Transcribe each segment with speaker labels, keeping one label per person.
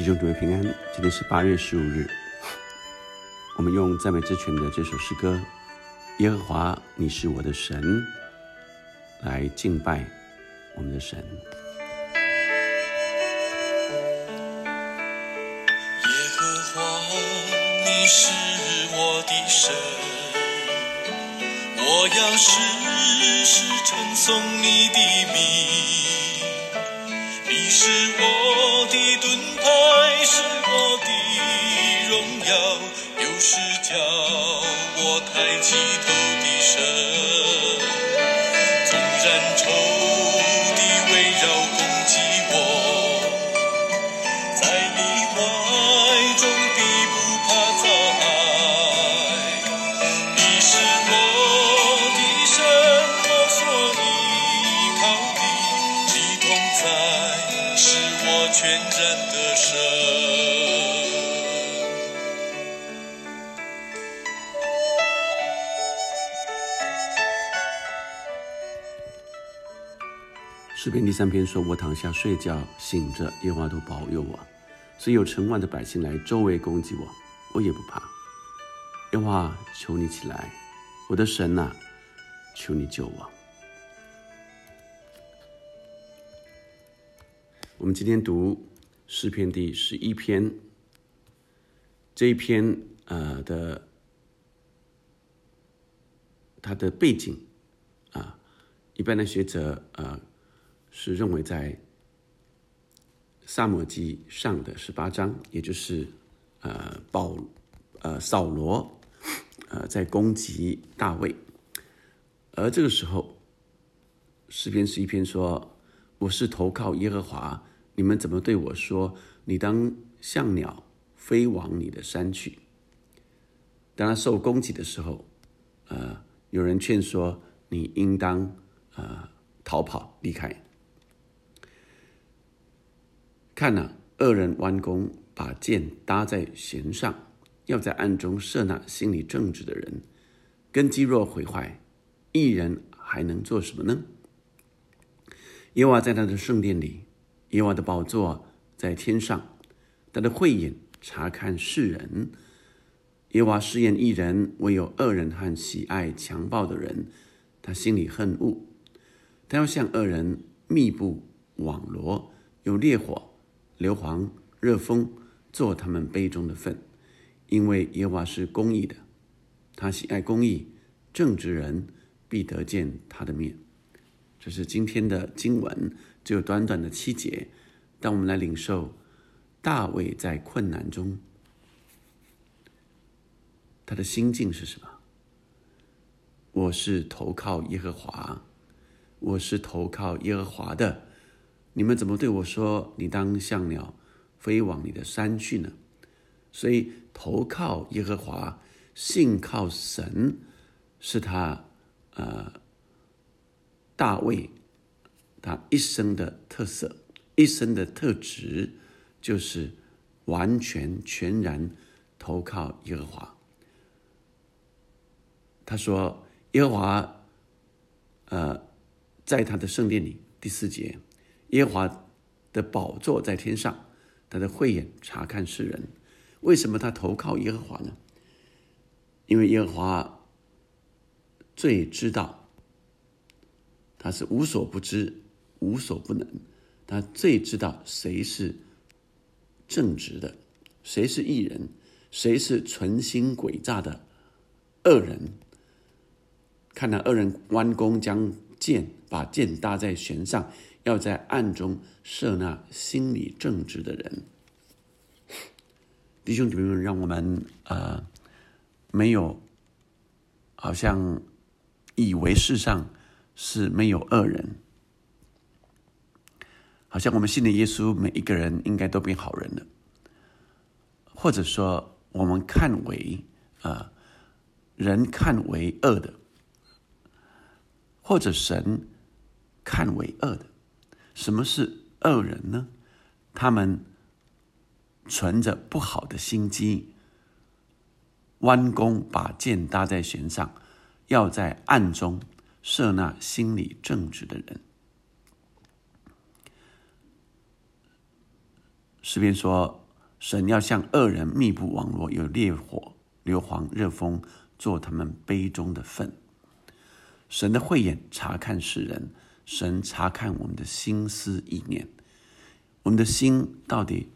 Speaker 1: 弟兄姊妹平安，今天是八月十五日。我们用赞美之泉的这首诗歌《耶和华，你是我的神》来敬拜我们的神。
Speaker 2: 耶和华，你是我的神，我要时时称颂你的名。你是我的盾牌，是我的荣耀，又是叫我抬起头的神。纵然仇敌围绕攻击我，在你怀中必不怕遭害。你是我的神，我所依靠的，你同在是我全然的神。
Speaker 1: 诗篇第三篇说：“我躺下睡觉，醒着，耶和华都保佑我。所有成万的百姓来周围攻击我，我也不怕。耶和华，求你起来，我的神呐、求你救我。”们今天读诗篇第十一篇，这一篇呃的它的背景啊，一般的学者呃是认为在萨摩记上的十八章，也就是呃保呃扫罗呃在攻击大卫，而这个时候诗篇十一篇说：“我是投靠耶和华。”你们怎么对我说？你当像鸟飞往你的山去。当他受攻击的时候，呃，有人劝说你应当呃逃跑离开。看呐、恶人弯弓，把箭搭在弦上，要在暗中射那心里正直的人。根基若毁坏，一人还能做什么呢？耶和华在他的圣殿里。耶和华的宝座在天上，他的慧眼察看世人。耶和华试验一人，唯有恶人和喜爱强暴的人，他心里恨恶。他要向恶人密布网罗，用烈火、硫磺、热风做他们杯中的粪。因为耶和华是公义的，他喜爱公义，正直人必得见他的面。这是今天的经文。只有短短的七节，当我们来领受大卫在困难中，他的心境是什么？我是投靠耶和华，我是投靠耶和华的。你们怎么对我说？你当像鸟飞往你的山去呢？所以投靠耶和华，信靠神，是他呃大卫。他一生的特色，一生的特质，就是完全全然投靠耶和华。他说：“耶和华，呃，在他的圣殿里，第四节，耶和华的宝座在天上，他的慧眼察看世人。为什么他投靠耶和华呢？因为耶和华最知道，他是无所不知。”无所不能，他最知道谁是正直的，谁是义人，谁是存心诡诈的恶人。看那恶人弯弓将箭，把箭搭在弦上，要在暗中射那心里正直的人。弟兄姊妹们，让我们呃没有好像以为世上是没有恶人。好像我们信的耶稣，每一个人应该都变好人了，或者说，我们看为啊人看为恶的，或者神看为恶的。什么是恶人呢？他们存着不好的心机，弯弓把箭搭在弦上，要在暗中射那心理正直的人。诗篇说：“神要向恶人密布网络，有烈火、硫磺、热风做他们杯中的粪。神的慧眼查看世人，神查看我们的心思意念，我们的心到底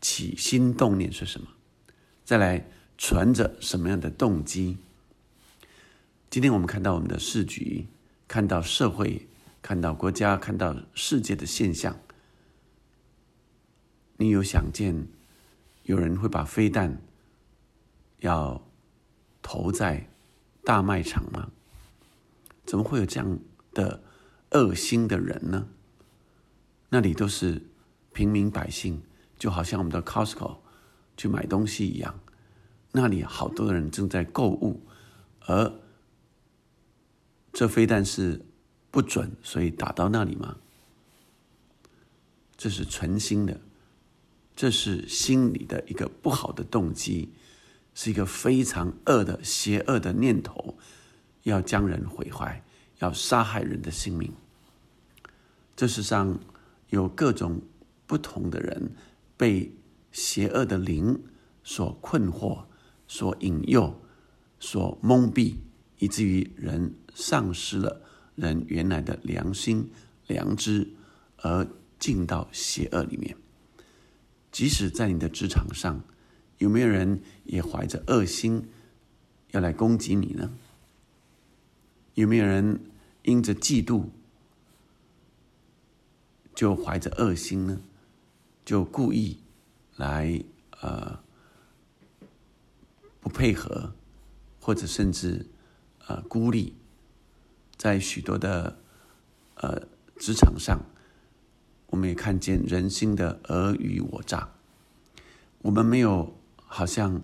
Speaker 1: 起心动念是什么？再来存着什么样的动机？今天我们看到我们的市局，看到社会，看到国家，看到世界的现象，你有想见？有人会把飞弹要投在大卖场吗？怎么会有这样的恶心的人呢？那里都是平民百姓，就好像我们的 Costco 去买东西一样，那里好多人正在购物，而这飞弹是不准，所以打到那里吗？这是存心的。这是心里的一个不好的动机，是一个非常恶的、邪恶的念头，要将人毁坏，要杀害人的性命。这世上有各种不同的人，被邪恶的灵所困惑、所引诱、所蒙蔽，以至于人丧失了人原来的良心、良知，而进到邪恶里面。即使在你的职场上，有没有人也怀着恶心要来攻击你呢？有没有人因着嫉妒就怀着恶心呢？就故意来呃不配合，或者甚至呃孤立，在许多的呃职场上。我们也看见人心的尔虞我诈，我们没有好像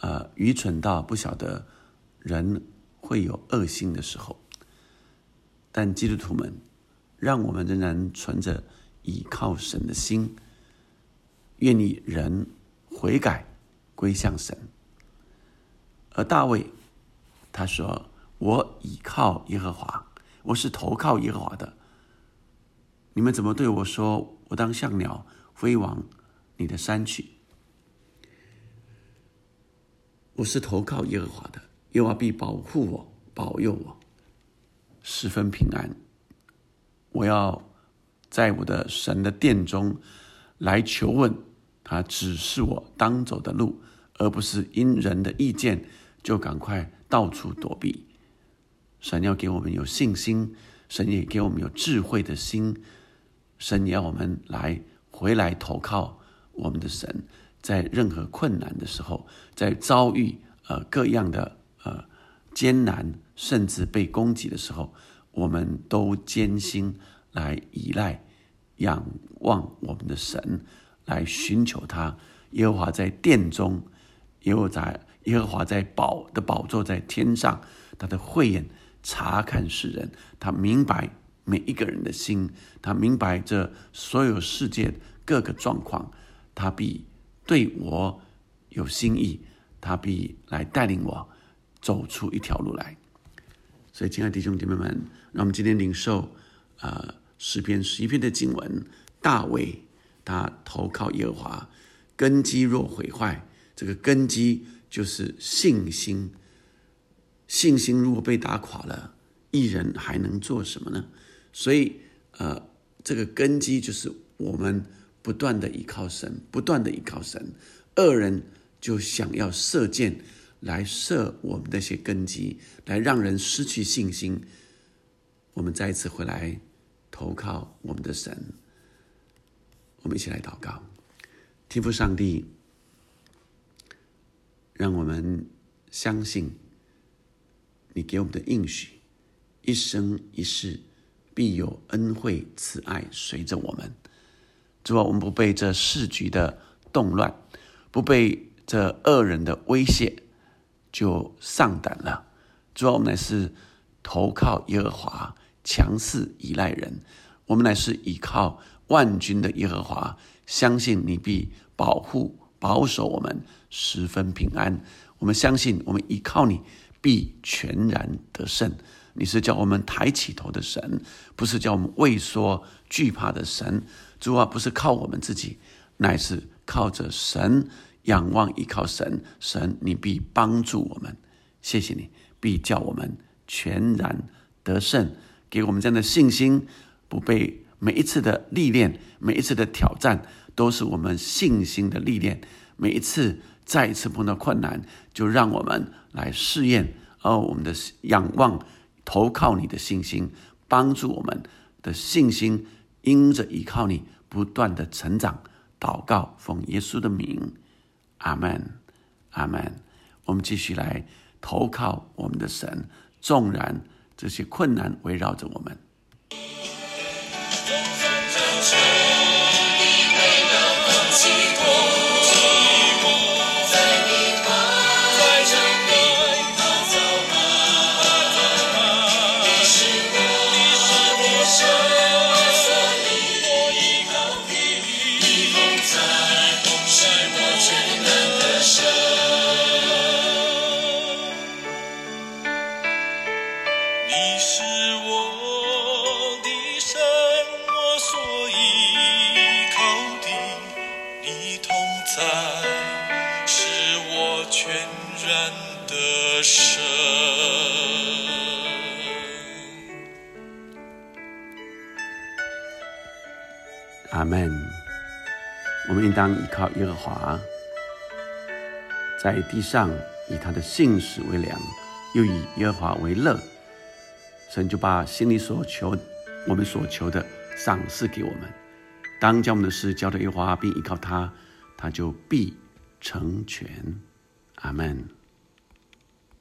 Speaker 1: 呃愚蠢到不晓得人会有恶心的时候，但基督徒们，让我们仍然存着倚靠神的心，愿意人悔改归向神。而大卫他说：“我倚靠耶和华，我是投靠耶和华的。”你们怎么对我说？我当像鸟飞往你的山去。我是投靠耶和华的，耶和华必保护我，保佑我，十分平安。我要在我的神的殿中来求问他，指示我当走的路，而不是因人的意见就赶快到处躲避。神要给我们有信心，神也给我们有智慧的心。神要我们来回来投靠我们的神，在任何困难的时候，在遭遇呃各样的呃艰难，甚至被攻击的时候，我们都艰辛来依赖、仰望我们的神，来寻求他。耶和华在殿中，耶和华耶和华在宝的宝座在天上，他的慧眼查看世人，他明白。每一个人的心，他明白这所有世界各个状况，他必对我有心意，他必来带领我走出一条路来。所以，亲爱的弟兄姐妹们，让我们今天领受啊诗篇十一篇的经文。大卫他投靠耶和华，根基若毁坏，这个根基就是信心。信心如果被打垮了，一人还能做什么呢？所以，呃，这个根基就是我们不断的依靠神，不断的依靠神。恶人就想要射箭来射我们那些根基，来让人失去信心。我们再一次回来投靠我们的神。我们一起来祷告，天父上帝，让我们相信你给我们的应许，一生一世。必有恩惠慈爱随着我们，主啊，我们不被这世局的动乱，不被这恶人的威胁就丧胆了。主啊，我们乃是投靠耶和华，强势依赖人。我们乃是依靠万军的耶和华，相信你必保护保守我们，十分平安。我们相信，我们依靠你，必全然得胜。你是叫我们抬起头的神，不是叫我们畏缩惧怕的神。主啊，不是靠我们自己，乃是靠着神，仰望依靠神，神你必帮助我们。谢谢你，必叫我们全然得胜，给我们这样的信心，不被每一次的历练、每一次的挑战，都是我们信心的历练。每一次再一次碰到困难，就让我们来试验，而我们的仰望、投靠你的信心，帮助我们的信心因着依靠你，不断的成长。祷告，奉耶稣的名，阿门，阿门。我们继续来投靠我们的神，纵然这些困难围绕着我们。你是我的生活所依靠的，你同在是我
Speaker 2: 全然的
Speaker 1: 神。阿门。我们应当依靠耶和华，在地上以他的姓氏为粮，又以耶和华为乐。神就把心里所求、我们所求的赏赐给我们。当将我们的事交给耶和华，并依靠他，他就必成全。阿门。